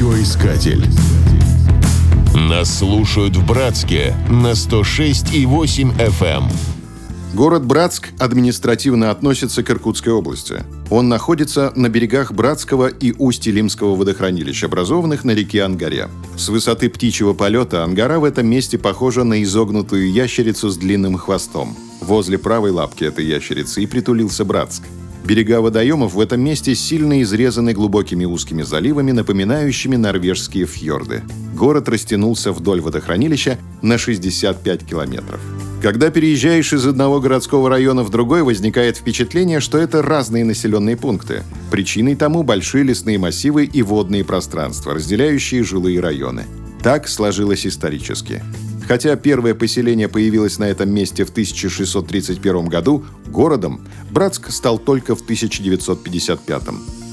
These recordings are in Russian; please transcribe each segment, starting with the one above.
Радиоискатель. Нас слушают в Братске на 106,8 FM. Город Братск административно относится к Иркутской области. Он находится на берегах Братского и Усть-Илимского водохранилищ, образованных на реке Ангаре. С высоты птичьего полета Ангара в этом месте похожа на изогнутую ящерицу с длинным хвостом. Возле правой лапки этой ящерицы и притулился Братск. Берега водоемов в этом месте сильно изрезаны глубокими узкими заливами, напоминающими норвежские фьорды. Город растянулся вдоль водохранилища на 65 километров. Когда переезжаешь из одного городского района в другой, возникает впечатление, что это разные населенные пункты. Причиной тому большие лесные массивы и водные пространства, разделяющие жилые районы. Так сложилось исторически. Хотя первое поселение появилось на этом месте в 1631 году, городом Братск стал только в 1955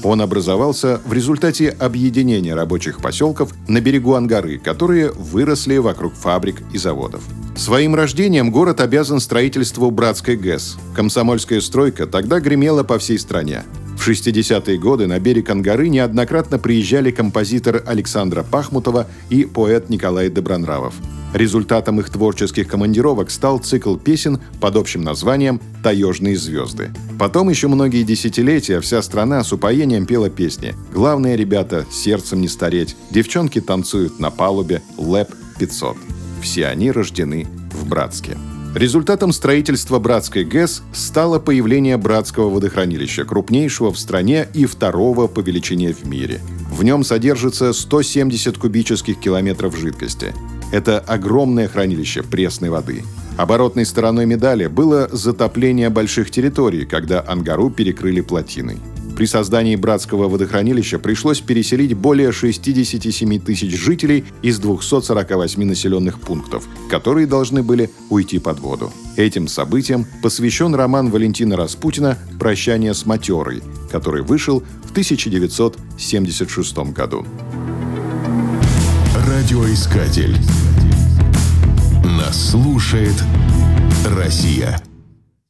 он образовался в результате объединения рабочих поселков на берегу Ангары, которые выросли вокруг фабрик и заводов. Своим рождением город обязан строительству Братской ГЭС. Комсомольская стройка тогда гремела по всей стране. В 60-е годы на берег Ангары неоднократно приезжали композитор Александра Пахмутова и поэт Николай Добронравов. Результатом их творческих командировок стал цикл песен под общим названием «Таежные звезды». Потом еще многие десятилетия вся страна с упоением пела песни «Главные ребята, сердцем не стареть», «Девчонки танцуют на палубе», «Лэп 500». Все они рождены в Братске. Результатом строительства Братской ГЭС стало появление Братского водохранилища, крупнейшего в стране и второго по величине в мире. В нем содержится 170 кубических километров жидкости. Это огромное хранилище пресной воды. Оборотной стороной медали было затопление больших территорий, когда Ангару перекрыли плотиной. При создании братского водохранилища пришлось переселить более 67 тысяч жителей из 248 населенных пунктов, которые должны были уйти под воду. Этим событиям посвящен роман Валентина Распутина «Прощание с матерой», который вышел в 1976 году. Радиоискатель. Нас слушает Россия.